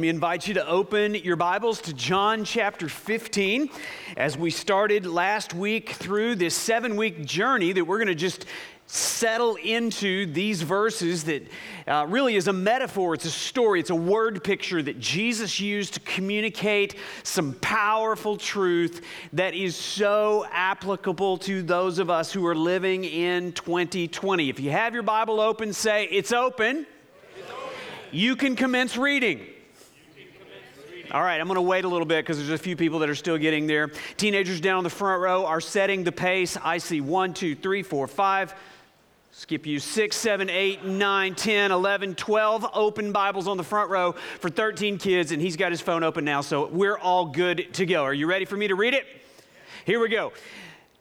Me invite you to open your Bibles to John chapter 15 as we started last week through this seven week journey that we're going to just settle into these verses that uh, really is a metaphor, it's a story, it's a word picture that Jesus used to communicate some powerful truth that is so applicable to those of us who are living in 2020. If you have your Bible open, say, It's open. It's open. You can commence reading. All right, I'm going to wait a little bit because there's a few people that are still getting there. Teenagers down the front row are setting the pace. I see one, two, three, four, five. Skip you six, seven, eight, nine, 10, 11, 12 open Bibles on the front row for 13 kids, and he's got his phone open now, so we're all good to go. Are you ready for me to read it? Here we go.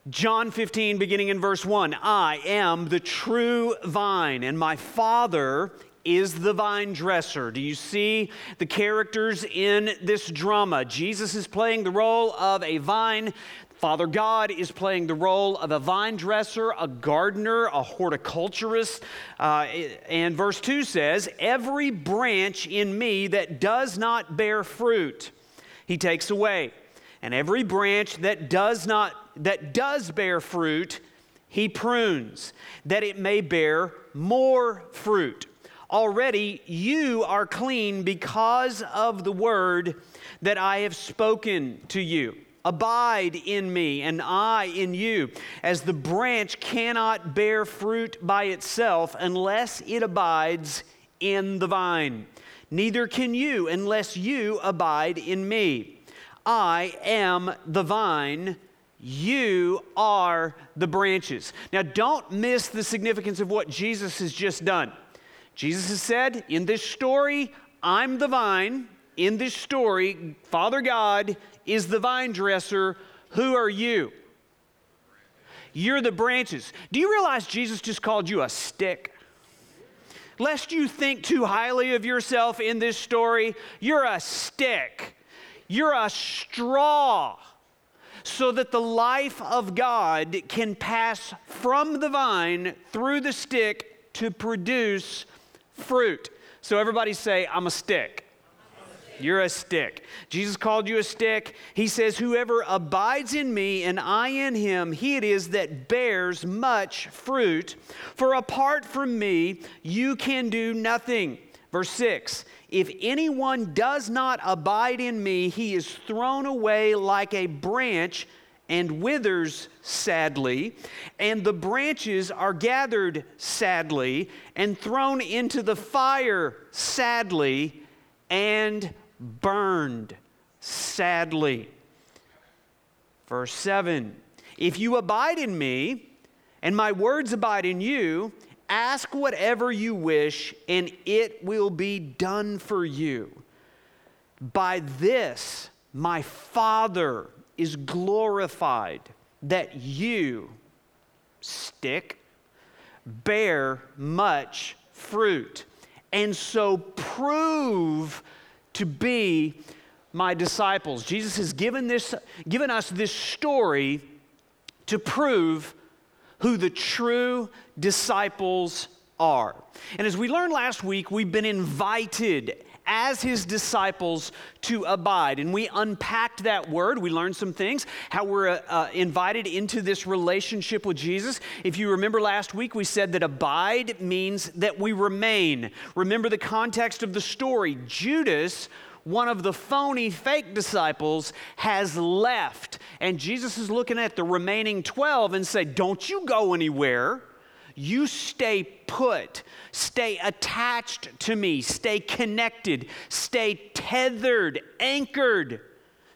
John 15, beginning in verse 1 I am the true vine, and my Father is the vine dresser. Do you see the characters in this drama? Jesus is playing the role of a vine. Father God is playing the role of a vine dresser, a gardener, a horticulturist. Uh, and verse 2 says, Every branch in me that does not bear fruit, he takes away. And every branch that does not that does bear fruit, he prunes, that it may bear more fruit. Already you are clean because of the word that I have spoken to you. Abide in me, and I in you, as the branch cannot bear fruit by itself unless it abides in the vine. Neither can you unless you abide in me. I am the vine, you are the branches. Now, don't miss the significance of what Jesus has just done. Jesus has said, in this story, I'm the vine. In this story, Father God is the vine dresser. Who are you? You're the branches. Do you realize Jesus just called you a stick? Lest you think too highly of yourself in this story, you're a stick. You're a straw so that the life of God can pass from the vine through the stick to produce fruit. So everybody say, I'm a stick. You're a stick. Jesus called you a stick. He says, Whoever abides in me and I in him, he it is that bears much fruit. For apart from me, you can do nothing. Verse 6 If anyone does not abide in me, he is thrown away like a branch and withers sadly, and the branches are gathered sadly and thrown into the fire sadly and burned sadly. Verse 7 If you abide in me, and my words abide in you, ask whatever you wish, and it will be done for you. By this, my Father is glorified that you, stick, bear much fruit, and so prove to be my disciples. Jesus has given, this, given us this story to prove who the true disciples are. And as we learned last week, we've been invited as his disciples to abide. And we unpacked that word. We learned some things, how we're uh, uh, invited into this relationship with Jesus. If you remember last week, we said that abide means that we remain. Remember the context of the story. Judas one of the phony fake disciples has left. And Jesus is looking at the remaining 12 and say, Don't you go anywhere you stay put, stay attached to me, stay connected, stay tethered, anchored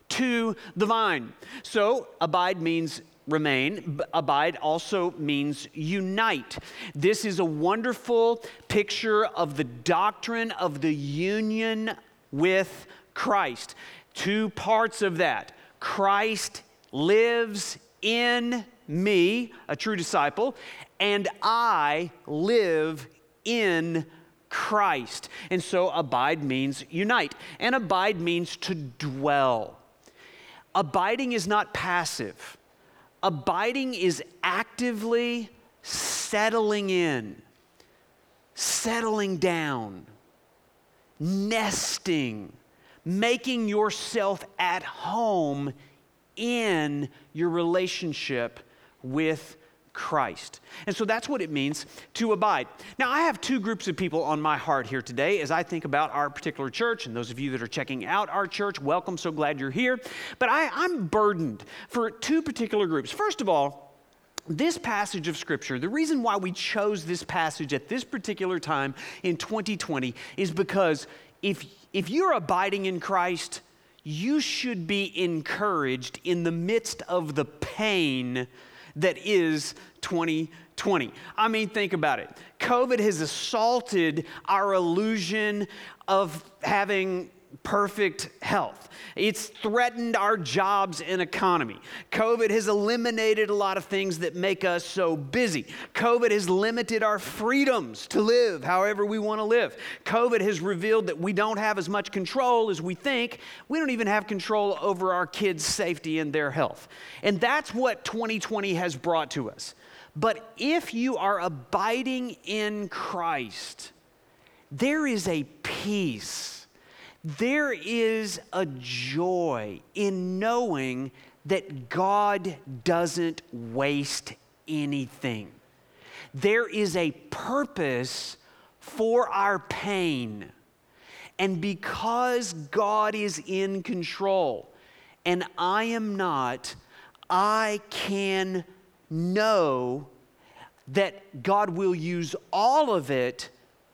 to the vine. So, abide means remain. Abide also means unite. This is a wonderful picture of the doctrine of the union with Christ. Two parts of that Christ lives in me, a true disciple, and I live in Christ. And so abide means unite, and abide means to dwell. Abiding is not passive, abiding is actively settling in, settling down, nesting, making yourself at home in your relationship with Christ. And so that's what it means to abide. Now, I have two groups of people on my heart here today as I think about our particular church. And those of you that are checking out our church, welcome. So glad you're here. But I, I'm burdened for two particular groups. First of all, this passage of Scripture, the reason why we chose this passage at this particular time in 2020 is because if, if you're abiding in Christ, you should be encouraged in the midst of the pain that is 2020. I mean, think about it. COVID has assaulted our illusion of having perfect health. It's threatened our jobs and economy. COVID has eliminated a lot of things that make us so busy. COVID has limited our freedoms to live however we want to live. COVID has revealed that we don't have as much control as we think. We don't even have control over our kids' safety and their health. And that's what 2020 has brought to us. But if you are abiding in Christ, there is a peace there is a joy in knowing that God doesn't waste anything. There is a purpose for our pain. And because God is in control and I am not, I can know that God will use all of it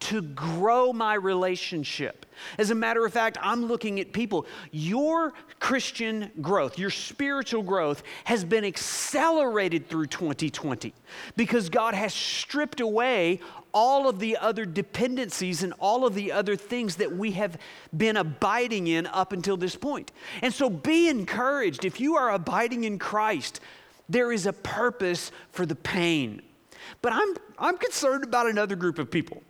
to grow my relationship. As a matter of fact, I'm looking at people. Your Christian growth, your spiritual growth has been accelerated through 2020 because God has stripped away all of the other dependencies and all of the other things that we have been abiding in up until this point. And so be encouraged. If you are abiding in Christ, there is a purpose for the pain. But I'm, I'm concerned about another group of people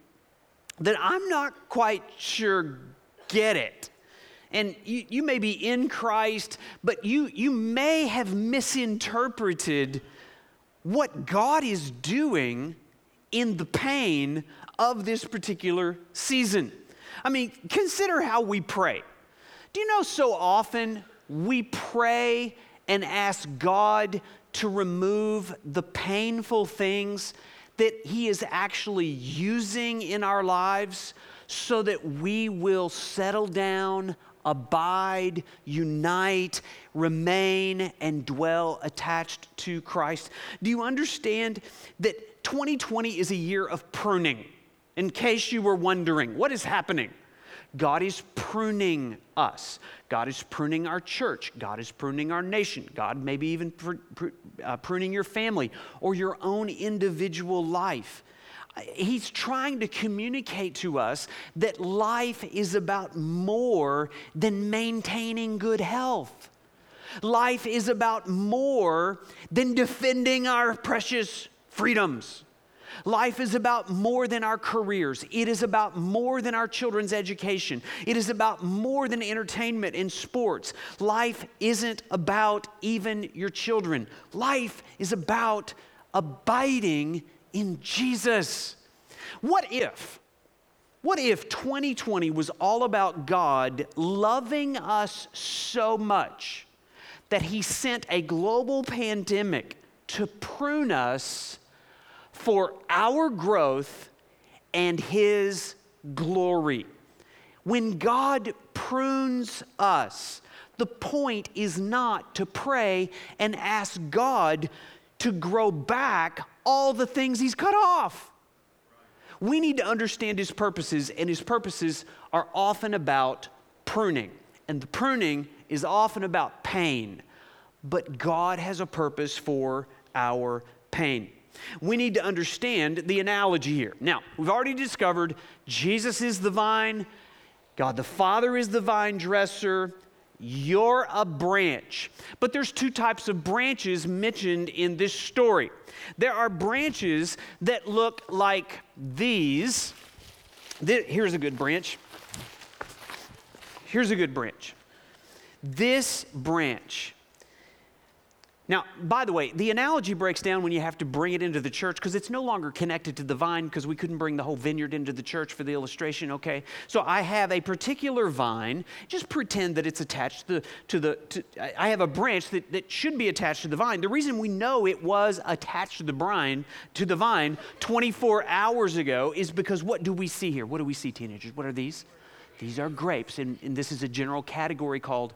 that I'm not quite sure get it. And you, you may be in Christ, but you, you may have misinterpreted what God is doing in the pain of this particular season. I mean, consider how we pray. Do you know so often we pray and ask God to remove the painful things that He is actually using in our lives so that we will settle down, abide, unite, remain, and dwell attached to Christ. Do you understand that 2020 is a year of pruning? In case you were wondering, what is happening? God is pruning us. God is pruning our church. God is pruning our nation. God may be even pr- pr- uh, pruning your family or your own individual life. He's trying to communicate to us that life is about more than maintaining good health. Life is about more than defending our precious freedoms. Life is about more than our careers. It is about more than our children's education. It is about more than entertainment and sports. Life isn't about even your children. Life is about abiding in Jesus. What if? What if 2020 was all about God loving us so much that He sent a global pandemic to prune us for our growth and His glory. When God prunes us, the point is not to pray and ask God to grow back all the things He's cut off. We need to understand His purposes, and His purposes are often about pruning. And the pruning is often about pain, but God has a purpose for our pain we need to understand the analogy here. Now, we've already discovered Jesus is the vine, God the Father is the vine dresser, you're a branch. But there's two types of branches mentioned in this story. There are branches that look like these. Here's a good branch. Here's a good branch. This branch Now, by the way, the analogy breaks down when you have to bring it into the church because it's no longer connected to the vine because we couldn't bring the whole vineyard into the church for the illustration, okay? So I have a particular vine. Just pretend that it's attached to the, to the to, I have a branch that, that should be attached to the vine. The reason we know it was attached to the brine, to the vine 24 hours ago is because what do we see here? What do we see, teenagers? What are these? These are grapes, and, and this is a general category called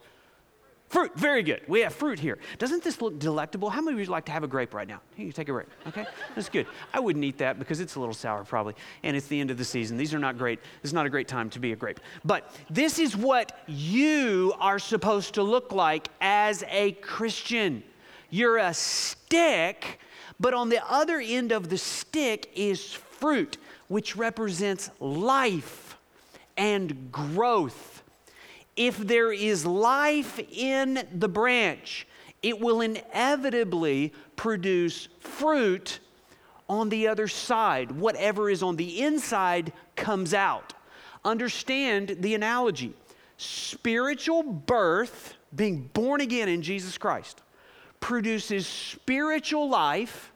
Fruit, very good. We have fruit here. Doesn't this look delectable? How many of you would like to have a grape right now? Here, you take a grape, okay? That's good. I wouldn't eat that because it's a little sour probably, and it's the end of the season. These are not great. This is not a great time to be a grape. But this is what you are supposed to look like as a Christian. You're a stick, but on the other end of the stick is fruit, which represents life and growth if there is life in the branch, it will inevitably produce fruit on the other side. Whatever is on the inside comes out. Understand the analogy spiritual birth, being born again in Jesus Christ, produces spiritual life.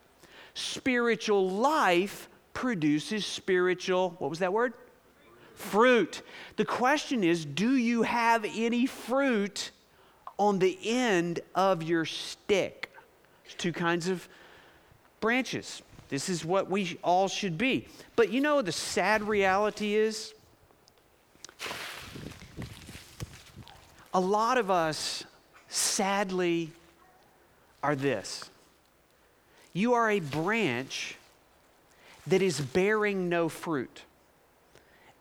Spiritual life produces spiritual, what was that word? Fruit. The question is do you have any fruit on the end of your stick? There's two kinds of branches. This is what we all should be. But you know, the sad reality is a lot of us, sadly, are this. You are a branch that is bearing no fruit.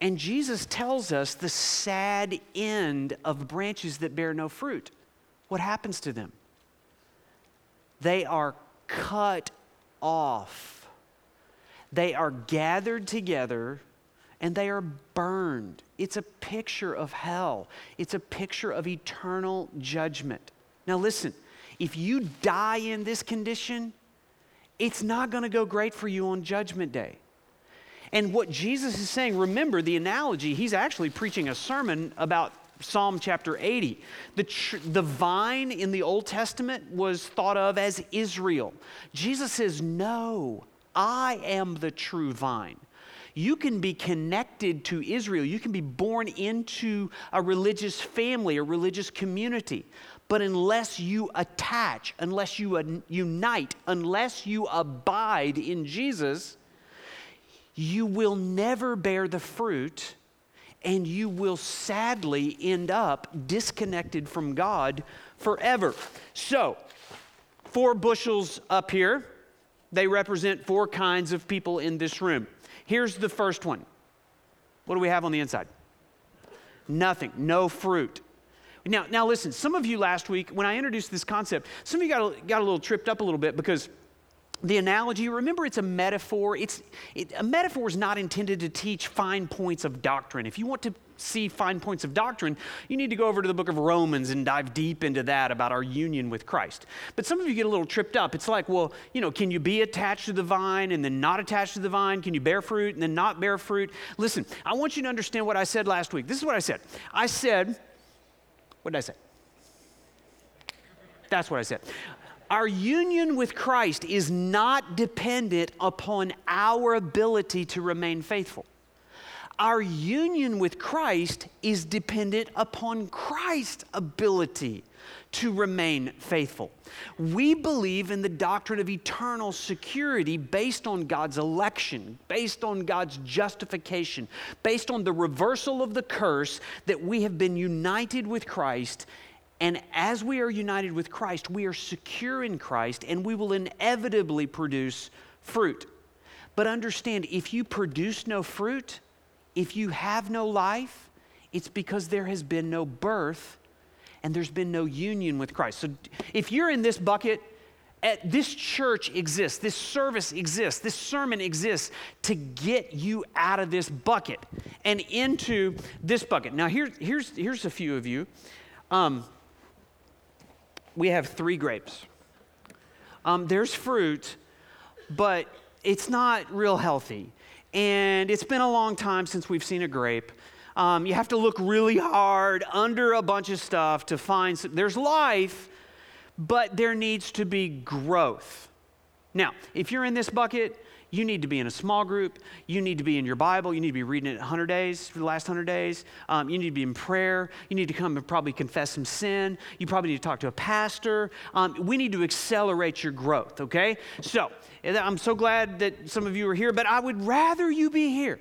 And Jesus tells us the sad end of branches that bear no fruit. What happens to them? They are cut off. They are gathered together and they are burned. It's a picture of hell, it's a picture of eternal judgment. Now, listen, if you die in this condition, it's not going to go great for you on Judgment Day. And what Jesus is saying, remember the analogy, he's actually preaching a sermon about Psalm chapter 80. The, tr- the vine in the Old Testament was thought of as Israel. Jesus says, No, I am the true vine. You can be connected to Israel. You can be born into a religious family, a religious community. But unless you attach, unless you unite, unless you abide in Jesus, you will never bear the fruit and you will sadly end up disconnected from God forever. So, four bushels up here, they represent four kinds of people in this room. Here's the first one. What do we have on the inside? Nothing, no fruit. Now, now listen, some of you last week, when I introduced this concept, some of you got got a little tripped up a little bit because the analogy, remember it's a metaphor. It's, it, a metaphor is not intended to teach fine points of doctrine. If you want to see fine points of doctrine, you need to go over to the book of Romans and dive deep into that about our union with Christ. But some of you get a little tripped up. It's like, well, you know, can you be attached to the vine and then not attached to the vine? Can you bear fruit and then not bear fruit? Listen, I want you to understand what I said last week. This is what I said. I said, what did I say? That's what I said. Our union with Christ is not dependent upon our ability to remain faithful. Our union with Christ is dependent upon Christ's ability to remain faithful. We believe in the doctrine of eternal security based on God's election, based on God's justification, based on the reversal of the curse that we have been united with Christ and as we are united with Christ, we are secure in Christ and we will inevitably produce fruit. But understand if you produce no fruit, if you have no life, it's because there has been no birth and there's been no union with Christ. So if you're in this bucket, at, this church exists, this service exists, this sermon exists to get you out of this bucket and into this bucket. Now, here, here's, here's a few of you. Um, we have three grapes. Um, there's fruit, but it's not real healthy. And it's been a long time since we've seen a grape. Um, you have to look really hard under a bunch of stuff to find some, there's life, but there needs to be growth. Now, if you're in this bucket, you need to be in a small group. You need to be in your Bible. You need to be reading it 100 days for the last 100 days. Um, you need to be in prayer. You need to come and probably confess some sin. You probably need to talk to a pastor. Um, we need to accelerate your growth, okay? So, I'm so glad that some of you are here, but I would rather you be here.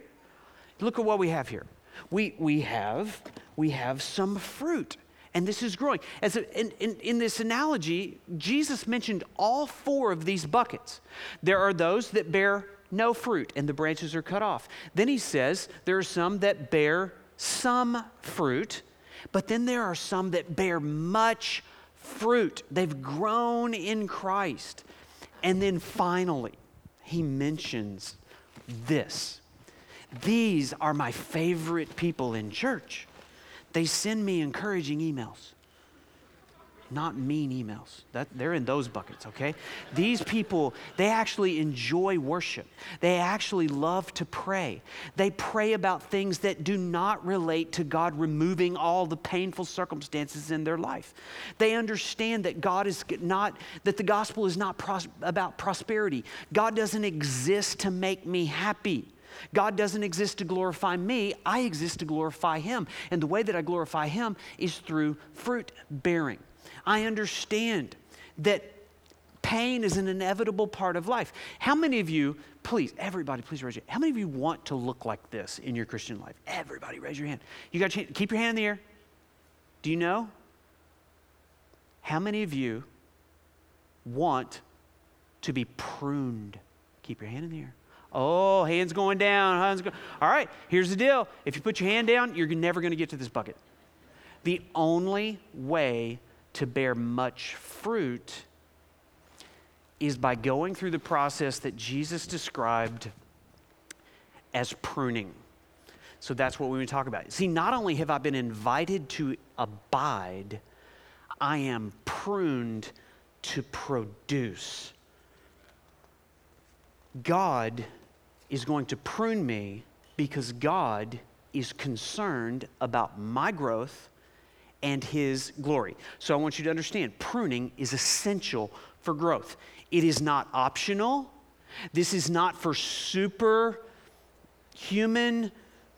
Look at what we have here. We, we, have, we have some fruit and this is growing. As a, in, in, in, this analogy, Jesus mentioned all four of these buckets. There are those that bear no fruit, and the branches are cut off. Then he says there are some that bear some fruit, but then there are some that bear much fruit. They've grown in Christ. And then finally, he mentions this. These are my favorite people in church. They send me encouraging emails, not mean emails. That, they're in those buckets, okay? These people, they actually enjoy worship. They actually love to pray. They pray about things that do not relate to God removing all the painful circumstances in their life. They understand that God is not, that the gospel is not pros- about prosperity. God doesn't exist to make me happy. God doesn't exist to glorify me, I exist to glorify Him. And the way that I glorify Him is through fruit bearing. I understand that pain is an inevitable part of life. How many of you, please, everybody, please raise your hand. How many of you want to look like this in your Christian life? Everybody, raise your hand. You got to keep your hand in the air. Do you know? How many of you want to be pruned? Keep your hand in the air. Oh, hands going down. Hands go- All right, here's the deal. If you put your hand down, you're never going to get to this bucket. The only way to bear much fruit is by going through the process that Jesus described as pruning. So that's what we to talk about. See, not only have I been invited to abide, I am pruned to produce. God is going to prune me because God is concerned about my growth and His glory. So I want you to understand pruning is essential for growth. It is not optional. This is not for super human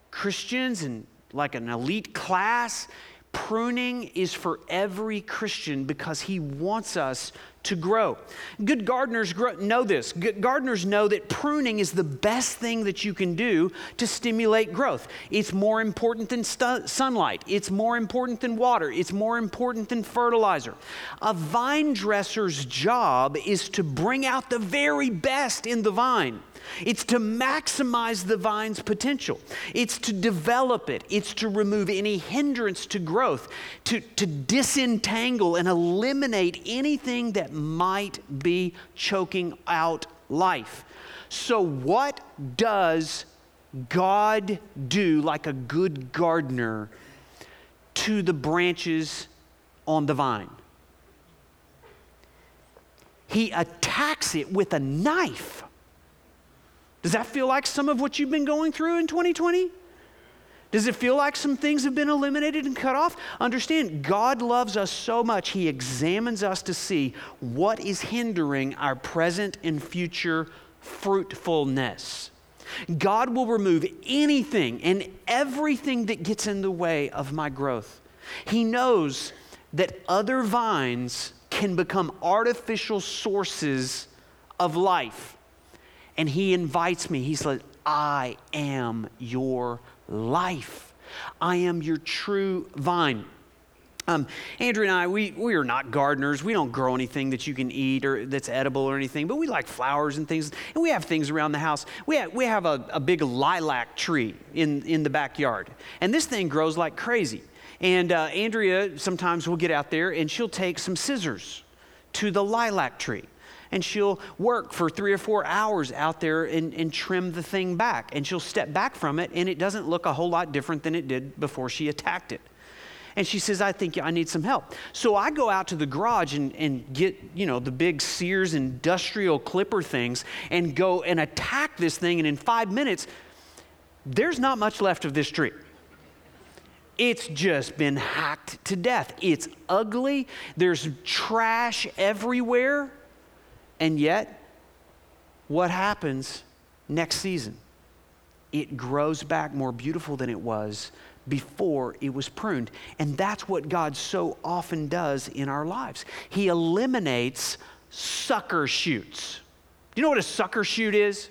Christians and like an elite class. Pruning is for every Christian because he wants us to grow. Good gardeners grow, know this. Good gardeners know that pruning is the best thing that you can do to stimulate growth. It's more important than stu- sunlight, it's more important than water, it's more important than fertilizer. A vine dresser's job is to bring out the very best in the vine. It's to maximize the vine's potential. It's to develop it. It's to remove any hindrance to growth, to, to disentangle and eliminate anything that might be choking out life. So, what does God do like a good gardener to the branches on the vine? He attacks it with a knife. Does that feel like some of what you've been going through in 2020? Does it feel like some things have been eliminated and cut off? Understand, God loves us so much, He examines us to see what is hindering our present and future fruitfulness. God will remove anything and everything that gets in the way of my growth. He knows that other vines can become artificial sources of life and he invites me. He says, I am your life. I am your true vine. Um, Andrea and I, we, we are not gardeners. We don't grow anything that you can eat or that's edible or anything, but we like flowers and things. And we have things around the house. We have, we have a, a big lilac tree in, in the backyard. And this thing grows like crazy. And uh, Andrea sometimes will get out there and she'll take some scissors to the lilac tree and she'll work for three or four hours out there and, and trim the thing back. And she'll step back from it, and it doesn't look a whole lot different than it did before she attacked it. And she says, I think I need some help. So I go out to the garage and, and get, you know, the big Sears industrial clipper things and go and attack this thing. And in five minutes, there's not much left of this tree. It's just been hacked to death. It's ugly. There's trash everywhere. And yet, what happens next season? It grows back more beautiful than it was before it was pruned. And that's what God so often does in our lives. He eliminates sucker shoots. Do you know what a sucker shoot is?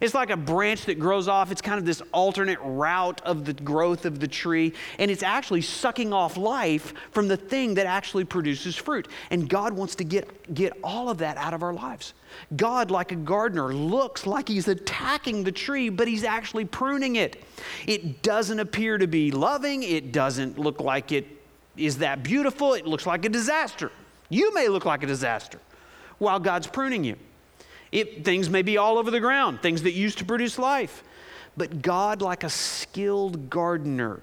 It's like a branch that grows off. It's kind of this alternate route of the growth of the tree, and it's actually sucking off life from the thing that actually produces fruit. And God wants to get, get all of that out of our lives. God, like a gardener, looks like he's attacking the tree, but he's actually pruning it. It doesn't appear to be loving, it doesn't look like it is that beautiful, it looks like a disaster. You may look like a disaster while God's pruning you. It, things may be all over the ground, things that used to produce life. But God, like a skilled gardener,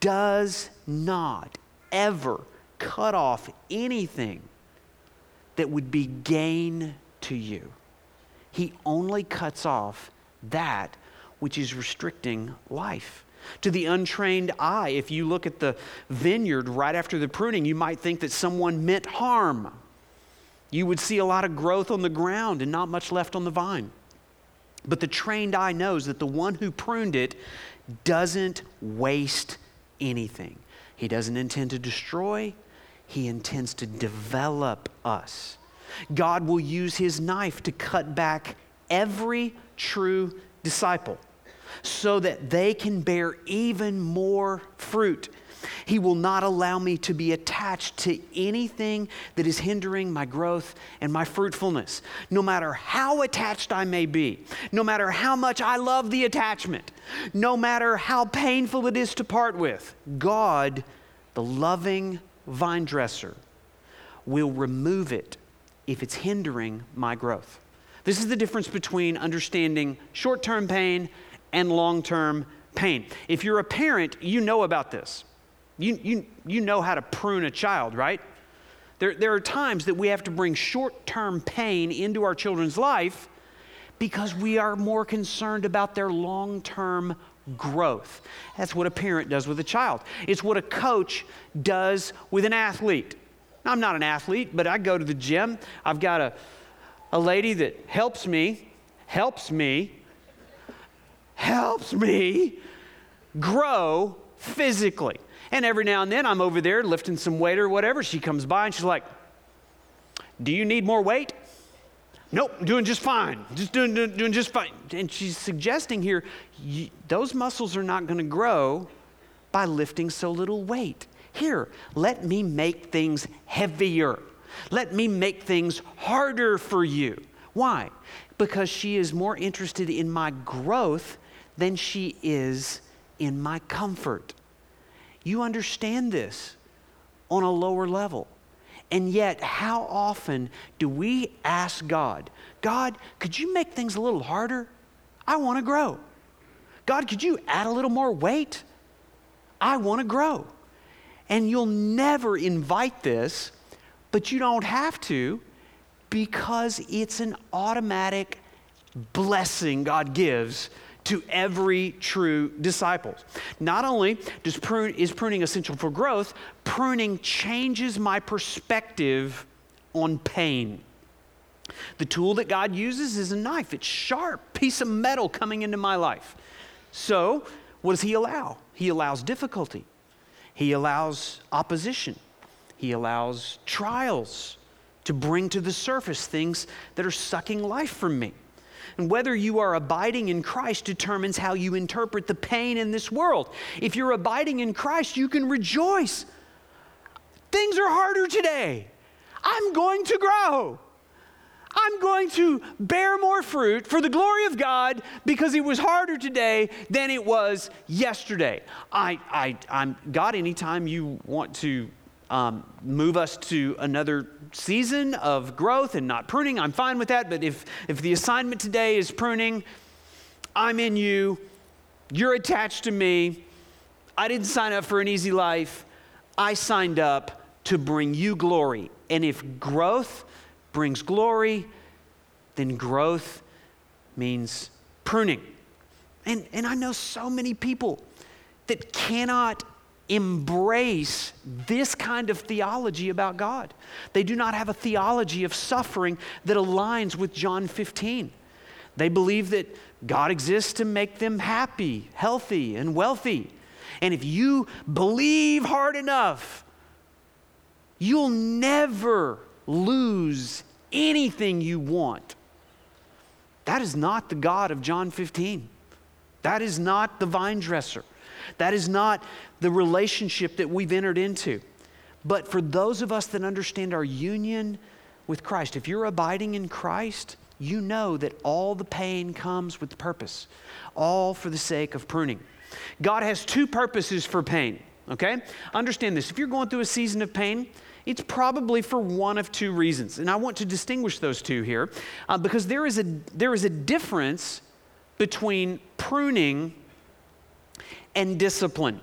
does not ever cut off anything that would be gain to you. He only cuts off that which is restricting life. To the untrained eye, if you look at the vineyard right after the pruning, you might think that someone meant harm you would see a lot of growth on the ground and not much left on the vine. But the trained eye knows that the one who pruned it doesn't waste anything. He doesn't intend to destroy, he intends to develop us. God will use his knife to cut back every true disciple so that they can bear even more fruit. He will not allow me to be attached to anything that is hindering my growth and my fruitfulness. No matter how attached I may be, no matter how much I love the attachment, no matter how painful it is to part with, God, the loving vine dresser, will remove it if it's hindering my growth. This is the difference between understanding short term pain and long term pain. If you're a parent, you know about this. You, you, you know how to prune a child, right? There, there are times that we have to bring short term pain into our children's life because we are more concerned about their long term growth. That's what a parent does with a child, it's what a coach does with an athlete. I'm not an athlete, but I go to the gym. I've got a, a lady that helps me, helps me, helps me grow physically. And every now and then I'm over there lifting some weight or whatever. She comes by and she's like, Do you need more weight? Nope, doing just fine. Just doing, doing, doing just fine. And she's suggesting here those muscles are not going to grow by lifting so little weight. Here, let me make things heavier. Let me make things harder for you. Why? Because she is more interested in my growth than she is in my comfort. You understand this on a lower level. And yet, how often do we ask God, God, could you make things a little harder? I want to grow. God, could you add a little more weight? I want to grow. And you'll never invite this, but you don't have to because it's an automatic blessing God gives to every true disciple. Not only does prune, is pruning essential for growth, pruning changes my perspective on pain. The tool that God uses is a knife. It's sharp, piece of metal coming into my life. So, what does He allow? He allows difficulty. He allows opposition. He allows trials to bring to the surface things that are sucking life from me. And whether you are abiding in Christ determines how you interpret the pain in this world. If you're abiding in Christ, you can rejoice. Things are harder today. I'm going to grow. I'm going to bear more fruit for the glory of God because it was harder today than it was yesterday. I, I, I'm God. Anytime you want to um, move us to another season of growth and not pruning, I'm fine with that. But if, if the assignment today is pruning, I'm in you, you're attached to me. I didn't sign up for an easy life. I signed up to bring you glory. And if growth brings glory, then growth means pruning. And, and I know so many people that cannot embrace this kind of theology about God. They do not have a theology of suffering that aligns with John 15. They believe that God exists to make them happy, healthy, and wealthy. And if you believe hard enough, you'll never lose anything you want. That is not the God of John 15. That is not the vine dresser. That is not the relationship that we've entered into. But for those of us that understand our union with Christ, if you're abiding in Christ, you know that all the pain comes with purpose, all for the sake of pruning. God has two purposes for pain, okay? Understand this. If you're going through a season of pain, it's probably for one of two reasons. And I want to distinguish those two here uh, because there is, a, there is a difference between pruning and discipline.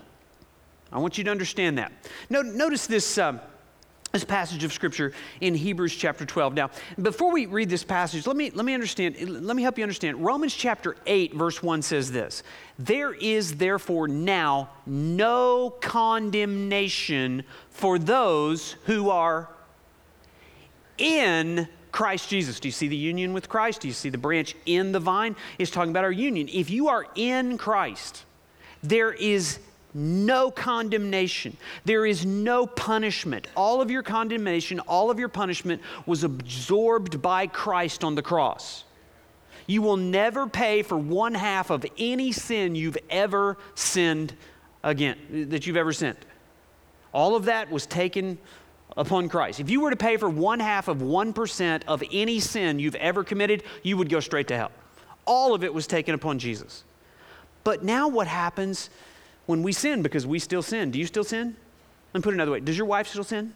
I want you to understand that. notice this. Uh, this passage of scripture in Hebrews chapter 12. Now, before we read this passage, let me, let me understand, let me help you understand. Romans chapter 8, verse 1 says this There is therefore now no condemnation for those who are in Christ Jesus. Do you see the union with Christ? Do you see the branch in the vine? It's talking about our union. If you are in Christ, there is no condemnation. There is no punishment. All of your condemnation, all of your punishment was absorbed by Christ on the cross. You will never pay for one half of any sin you've ever sinned again, that you've ever sinned. All of that was taken upon Christ. If you were to pay for one half of 1% of any sin you've ever committed, you would go straight to hell. All of it was taken upon Jesus. But now what happens when we sin because we still sin. Do you still sin? Let me put it another way. Does your wife still sin?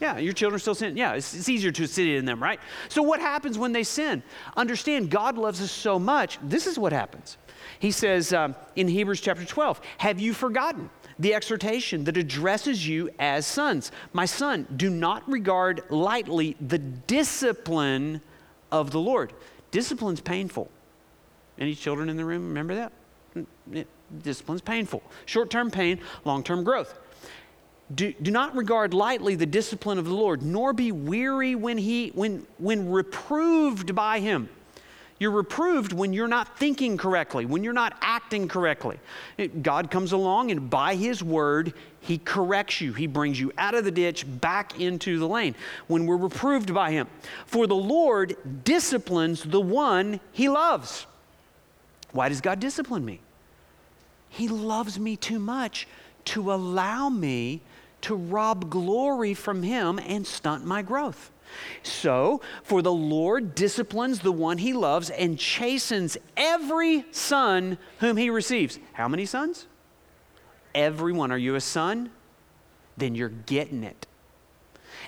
Yeah, your children still sin. Yeah, it's, it's, easier to sin in them, right? So, what happens when they sin? Understand, God loves us so much. This is what happens. He says um, in Hebrews chapter 12, Have you forgotten the exhortation that addresses you as sons? My son, do not regard lightly the discipline of the Lord. Discipline's painful. Any children in the room remember that? Discipline's painful. Short term pain, long term growth. Do, do not regard lightly the discipline of the Lord, nor be weary when, he, when, when reproved by him. You're reproved when you're not thinking correctly, when you're not acting correctly. God comes along and by His word, He corrects you. He brings you out of the ditch back into the lane when we're reproved by Him. For the Lord disciplines the one He loves. Why does God discipline me? He loves me too much to allow me to rob glory from Him and stunt my growth. So, for the Lord disciplines the one he loves and chastens every son whom he receives. How many sons? Everyone. Are you a son? Then you're getting it.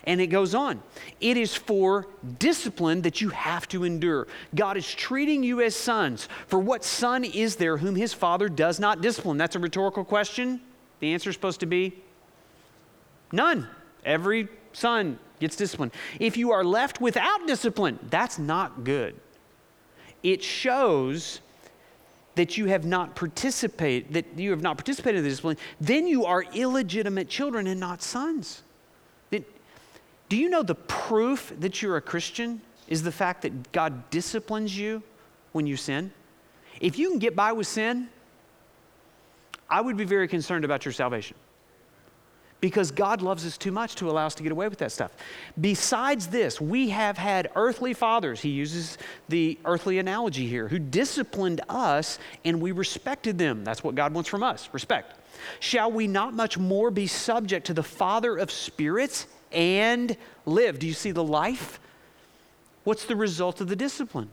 And it goes on. It is for discipline that you have to endure. God is treating you as sons. For what son is there whom his father does not discipline? That's a rhetorical question. The answer is supposed to be none. Every son gets disciplined. If you are left without discipline, that's not good. It shows that you have not participated that you have not participated in the discipline, then you are illegitimate children and not sons. Do you know the proof that you're a Christian is the fact that God disciplines you when you sin? If you can get by with sin, I would be very concerned about your salvation. Because God loves us too much to allow us to get away with that stuff. Besides this, we have had earthly fathers, he uses the earthly analogy here, who disciplined us and we respected them. That's what God wants from us respect. Shall we not much more be subject to the Father of spirits and live. Do you see the life? What's the result of the discipline?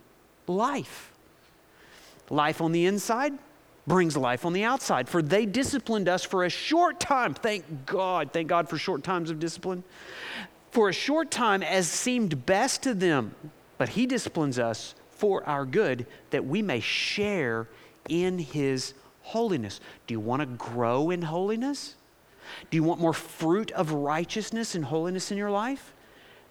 Life. Life on the inside brings life on the outside. For they disciplined us for a short time. Thank God. Thank God for short times of discipline. For a short time as seemed best to them. But He disciplines us for our good that we may share in His holiness. Do you want to grow in holiness? Do you want more fruit of righteousness and holiness in your life?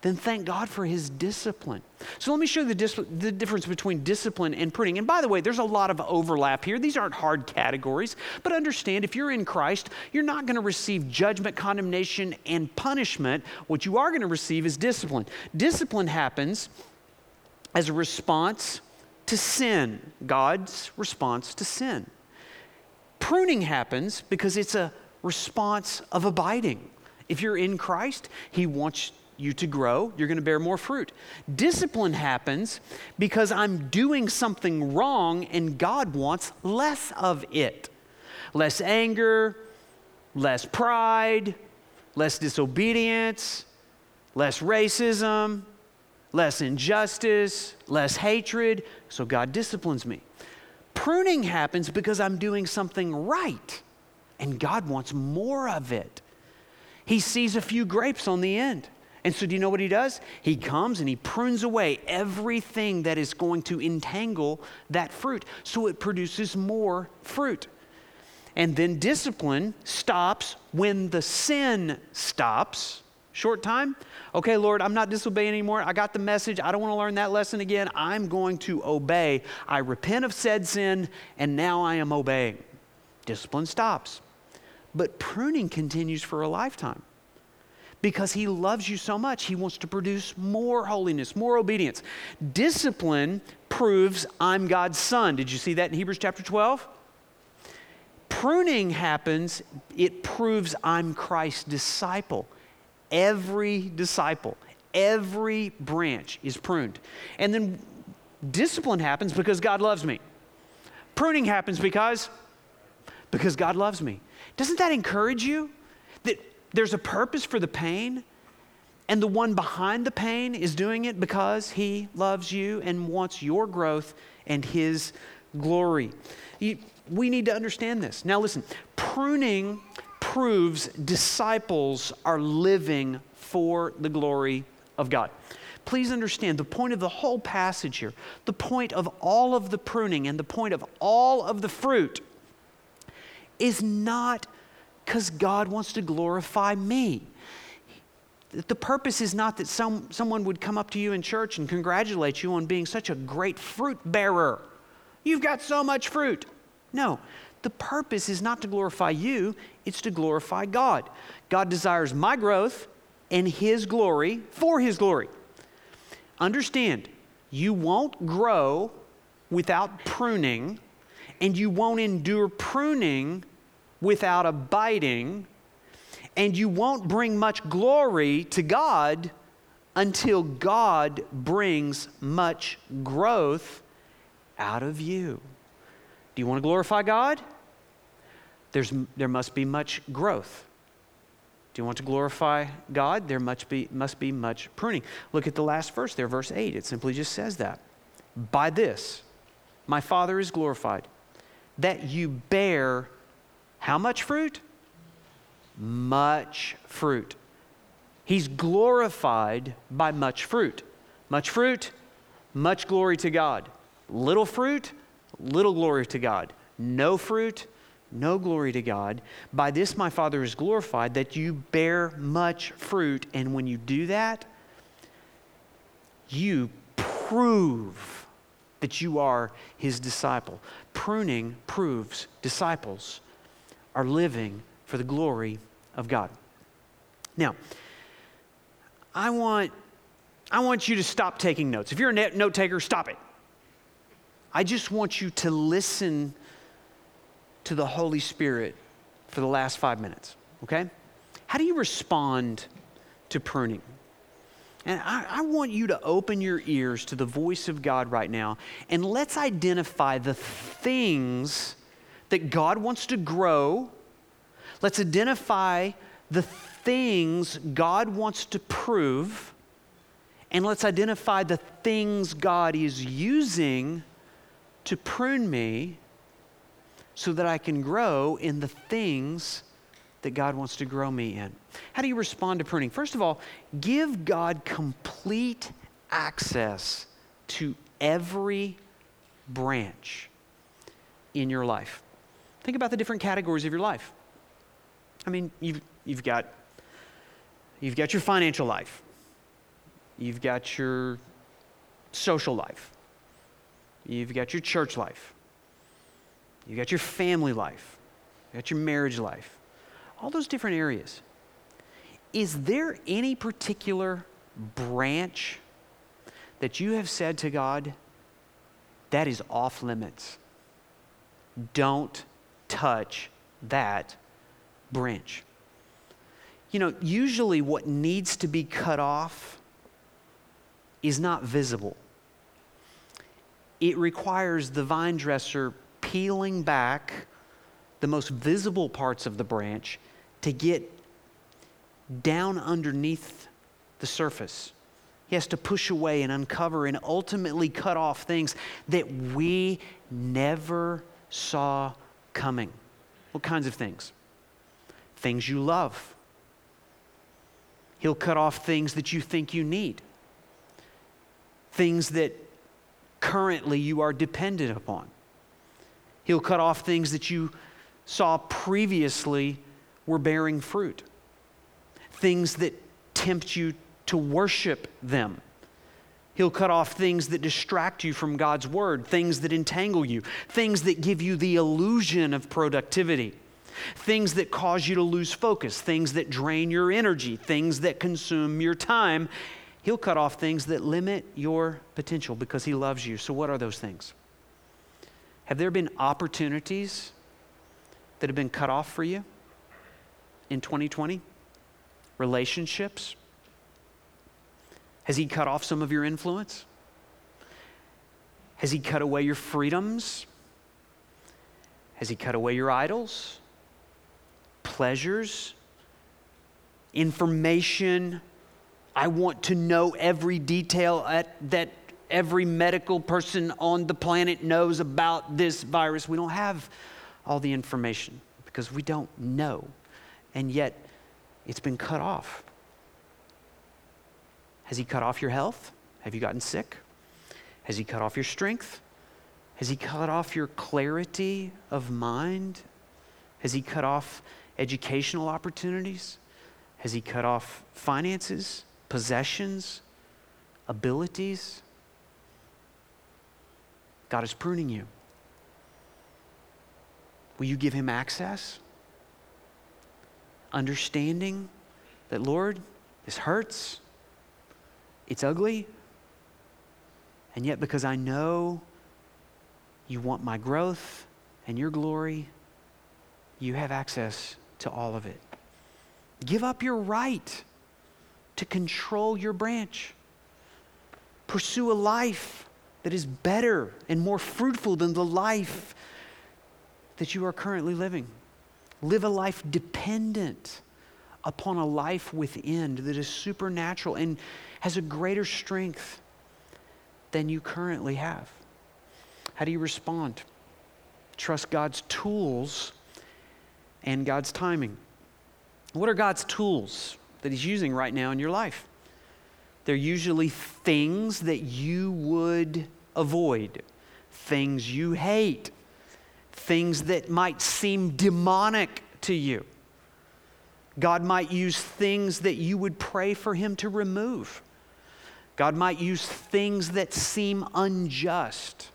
then thank God for his discipline. So let me show you the, dis- the, difference between discipline and pruning. And by the way, there's a lot of overlap here. These aren't hard categories, but understand if you're in Christ, you're not going to receive judgment, condemnation, and punishment. What you are going to receive is discipline. Discipline happens as a response to sin, God's response to sin. Pruning happens because it's a response of abiding. If you're in Christ, He wants you to grow, you're going to bear more fruit. Discipline happens because I'm doing something wrong and God wants less of it. Less anger, less pride, less disobedience, less racism, less injustice, less hatred. So God disciplines me. Pruning happens because I'm doing something right and God wants more of it. He sees a few grapes on the end. And so, do you know what he does? He comes and he prunes away everything that is going to entangle that fruit so it produces more fruit. And then discipline stops when the sin stops. Short time? Okay, Lord, I'm not disobeying anymore. I got the message. I don't want to learn that lesson again. I'm going to obey. I repent of said sin, and now I am obeying. Discipline stops. But pruning continues for a lifetime because he loves you so much. He wants to produce more holiness, more obedience. Discipline proves I'm God's son. Did you see that in Hebrews chapter 12? Pruning happens, it proves I'm Christ's disciple. Every disciple, every branch is pruned. And then discipline happens because God loves me. Pruning happens because because God loves me. Doesn't that encourage you? That there's a purpose for the pain, and the one behind the pain is doing it because he loves you and wants your growth and his glory. We need to understand this. Now, listen pruning proves disciples are living for the glory of God. Please understand the point of the whole passage here, the point of all of the pruning and the point of all of the fruit is not because God wants to glorify me. The purpose is not that some, someone would come up to you in church and congratulate you on being such a great fruit bearer. You've got so much fruit. No, the purpose is not to glorify you, it's to glorify God. God desires my growth and His glory for His glory. Understand, you won't grow without pruning, and you won't endure pruning without abiding, and you won't bring much glory to God until God brings much growth out of you. Do you want to glorify God? There's, there must be much growth. Do you want to glorify God? There must be, must be much pruning. Look at the last verse there, verse 8. It simply just says that. By this, my Father is glorified, that you bear how much fruit? Much fruit. He's glorified by much fruit. Much fruit, much glory to God. Little fruit, little glory to God. No fruit, no glory to God. By this my Father is glorified that you bear much fruit. And when you do that, you prove that you are his disciple. Pruning proves disciples are living for the glory of God. Now, I want, I want you to stop taking notes. If you're a note taker, stop it. I just want you to listen to the Holy Spirit for the last five minutes, okay? How do you respond to pruning? And I, I, want you to open your ears to the voice of God right now and let's identify the things that God wants to grow. Let's identify the things God wants to prove. And let's identify the things God is using to prune me so that I can grow in the things that God wants to grow me in. How do you respond to pruning? First of all, give God complete access to every branch in your life. Think about the different categories of your life. I mean, you've, you've, got, you've got your financial life. you've got your social life, you've got your church life, you've got your family life, you've got your marriage life, all those different areas. Is there any particular branch that you have said to God, that is off limits? Don't touch that branch. You know, usually what needs to be cut off is not visible. It requires the vine dresser peeling back the most visible parts of the branch to get down underneath the surface. He has to push away and uncover and ultimately cut off things that we never saw coming. What kinds of things? Things you love. He'll cut off things that you think you need, things that currently you are dependent upon. He'll cut off things that you saw previously were bearing fruit, things that tempt you to worship them. He'll cut off things that distract you from God's word, things that entangle you, things that give you the illusion of productivity, things that cause you to lose focus, things that drain your energy, things that consume your time. He'll cut off things that limit your potential because He loves you. So, what are those things? Have there been opportunities that have been cut off for you in 2020? Relationships? Has He cut off some of your influence? Has He cut away your freedoms? Has He cut away your idols? Pleasures? Information? I want to know every detail at, that every medical person on the planet knows about this virus. We don't have all the information because we don't know. And yet, it's been cut off. Has He cut off your health? Have you gotten sick? Has He cut off your strength? Has He cut off your clarity of mind? Has He cut off educational opportunities? Has He cut off finances, possessions, abilities? God is pruning you. Will you give Him access? Understanding that, Lord, this hurts. It's ugly. And yet, because I know you want my growth and your glory, you have access to all of it. Give up your right to control your branch. Pursue a life that is better and more fruitful than the life that you are currently living. Live a life dependent upon a life within that is supernatural and has a greater strength than you currently have. How do you respond? Trust God's tools and God's timing. What are God's tools that He's using right now in your life? They're usually things that you would avoid, things you hate, things that might seem demonic to you. God might use things that you would pray for Him to remove. God might use things that seem unjust.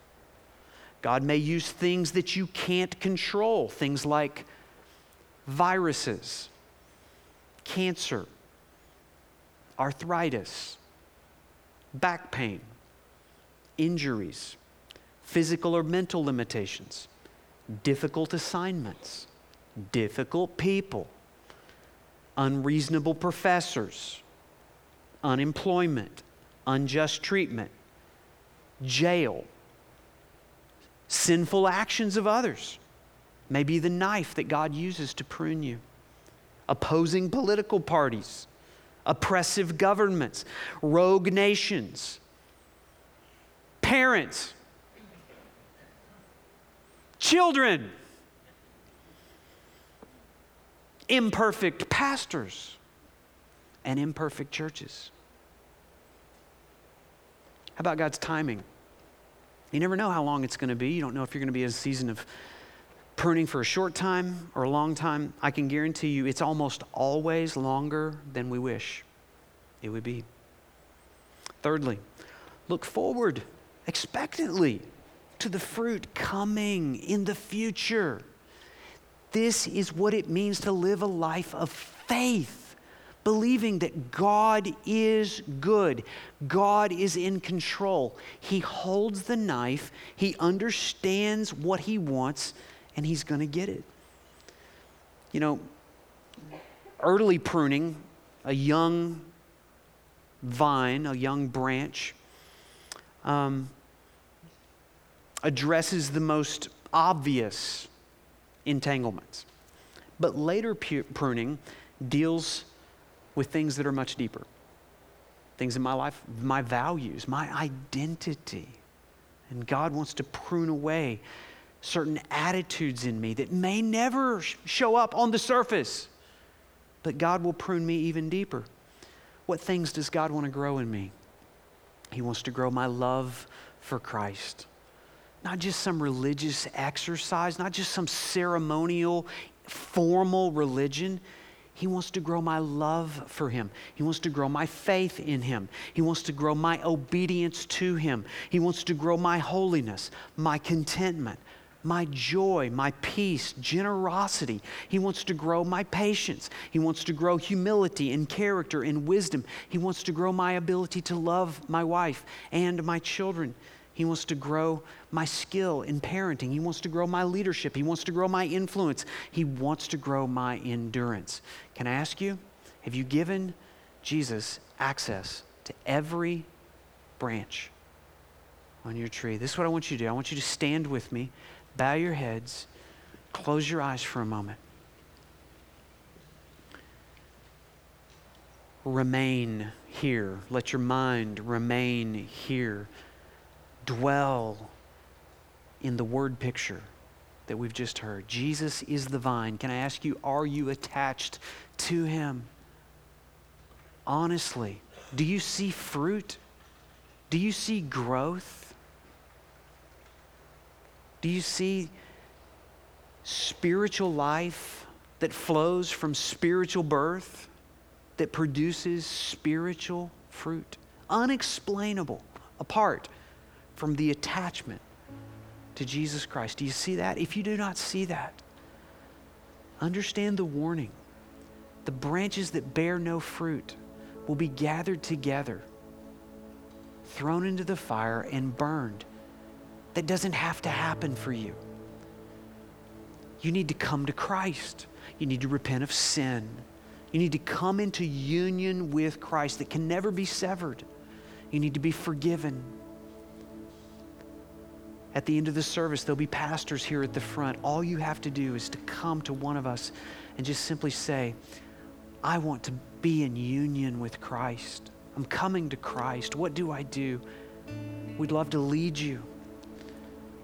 God may use things that you can't control, things like viruses, cancer, arthritis, back pain, injuries, physical or mental limitations, difficult assignments, difficult people unreasonable professors, unemployment, unjust treatment, jail, sinful actions of others, maybe the knife that God uses to prune you, opposing political parties, oppressive governments, rogue nations, parents, children imperfect pastors and imperfect churches. How about God's timing? You never know how long it's going to be. You don't know if you're going to be in a season of pruning for a short time or a long time. I can guarantee you it's almost always longer than we wish it would be. Thirdly, look forward expectantly to the fruit coming in the future. This is what it means to live a life of faith, believing that God is good, God is in control. He holds the knife, He understands what He wants, and He's going to get it. You know, early pruning, a young vine, a young branch, um, addresses the most obvious entanglements. But later pruning deals with things that are much deeper things in my life, my values, my identity. And God wants to prune away certain attitudes in me that may never show up on the surface, but God will prune me even deeper. What things does God want to grow in me? He wants to grow my love for Christ not just some religious exercise, not just some ceremonial, formal religion. He wants to grow my love for Him. He wants to grow my faith in Him. He wants to grow my obedience to Him. He wants to grow my holiness, my contentment, my joy, my peace, generosity. He wants to grow my patience. He wants to grow humility and character and wisdom. He wants to grow my ability to love my wife and my children. He wants to grow my skill in parenting. He wants to grow my leadership. He wants to grow my influence. He wants to grow my endurance. Can I ask you, have you given Jesus access to every branch on your tree? This is what I want you to do. I want you to stand with me, bow your heads, close your eyes for a moment. Remain here. Let your mind remain here dwell in the word picture that we've just heard. Jesus is the vine. Can I ask you, are you attached to him? Honestly, do you see fruit? Do you see growth? Do you see spiritual life that flows from spiritual birth that produces spiritual fruit? Unexplainable, apart from the attachment to Jesus Christ. Do you see that? If you do not see that, understand the warning. The branches that bear no fruit will be gathered together, thrown into the fire, and burned. That doesn't have to happen for you. You need to come to Christ. You need to repent of sin. You need to come into union with Christ that can never be severed. You need to be forgiven. At the end of the service, there'll be pastors here at the front. All you have to do is to come to one of us and just simply say, I want to be in union with Christ. I'm coming to Christ. What do I do? We'd love to lead you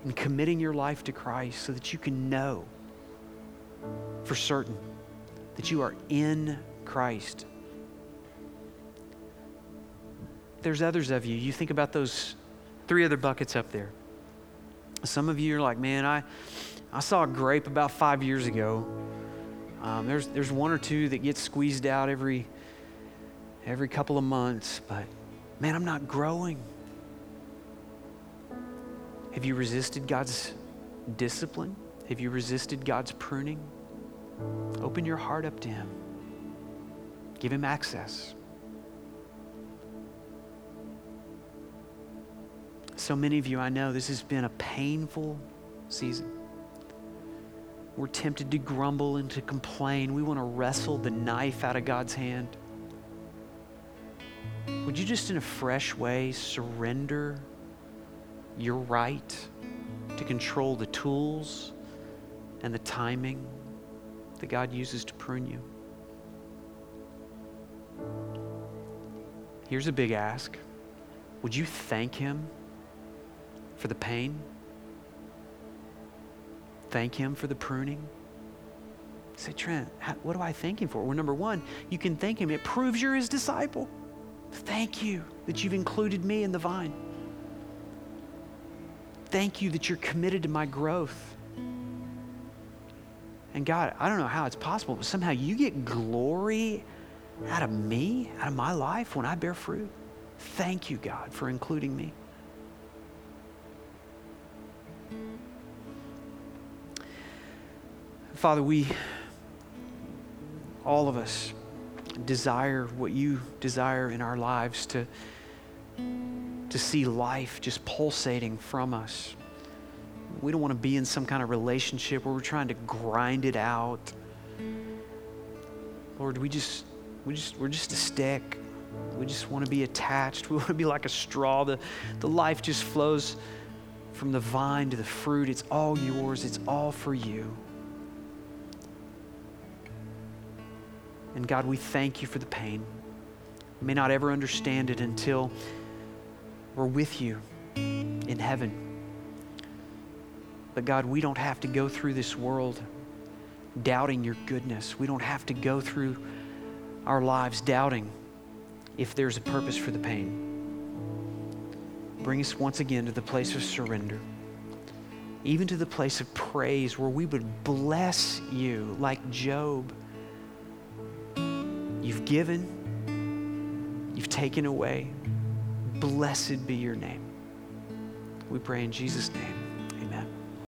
in committing your life to Christ so that you can know for certain that you are in Christ. There's others of you. You think about those three other buckets up there. Some of you are like, man, I, I saw a grape about five years ago. Um, there's, there's one or two that get squeezed out every, every couple of months, but man, I'm not growing. Have you resisted God's discipline? Have you resisted God's pruning? Open your heart up to Him. Give Him access. So many of you, I know this has been a painful season. We're tempted to grumble and to complain. We want to wrestle the knife out of God's hand. Would you just, in a fresh way, surrender your right to control the tools and the timing that God uses to prune you? Here's a big ask Would you thank Him for the pain. Thank Him for the pruning. Say, Trent, what do I thank Him for? Well, number one, you can thank Him. It proves you're His disciple. Thank you that you've included me in the vine. Thank you that you're committed to my growth. And God, I don't know how it's possible, but somehow you get glory out of me, out of my life when I bear fruit. Thank you, God, for including me. Father, we, all of us, desire what you desire in our lives to, to see life just pulsating from us. We don't want to be in some kind of relationship where we're trying to grind it out. Lord, we just, we just, we're just a stick. We just want to be attached. We want to be like a straw. The, the life just flows from the vine to the fruit. It's all yours, it's all for you. And God, we thank you for the pain. We may not ever understand it until we're with you in heaven. But God, we don't have to go through this world doubting your goodness. We don't have to go through our lives doubting if there's a purpose for the pain. Bring us once again to the place of surrender, even to the place of praise where we would bless you like Job. You've given, you've taken away. Blessed be your name. We pray in Jesus' name.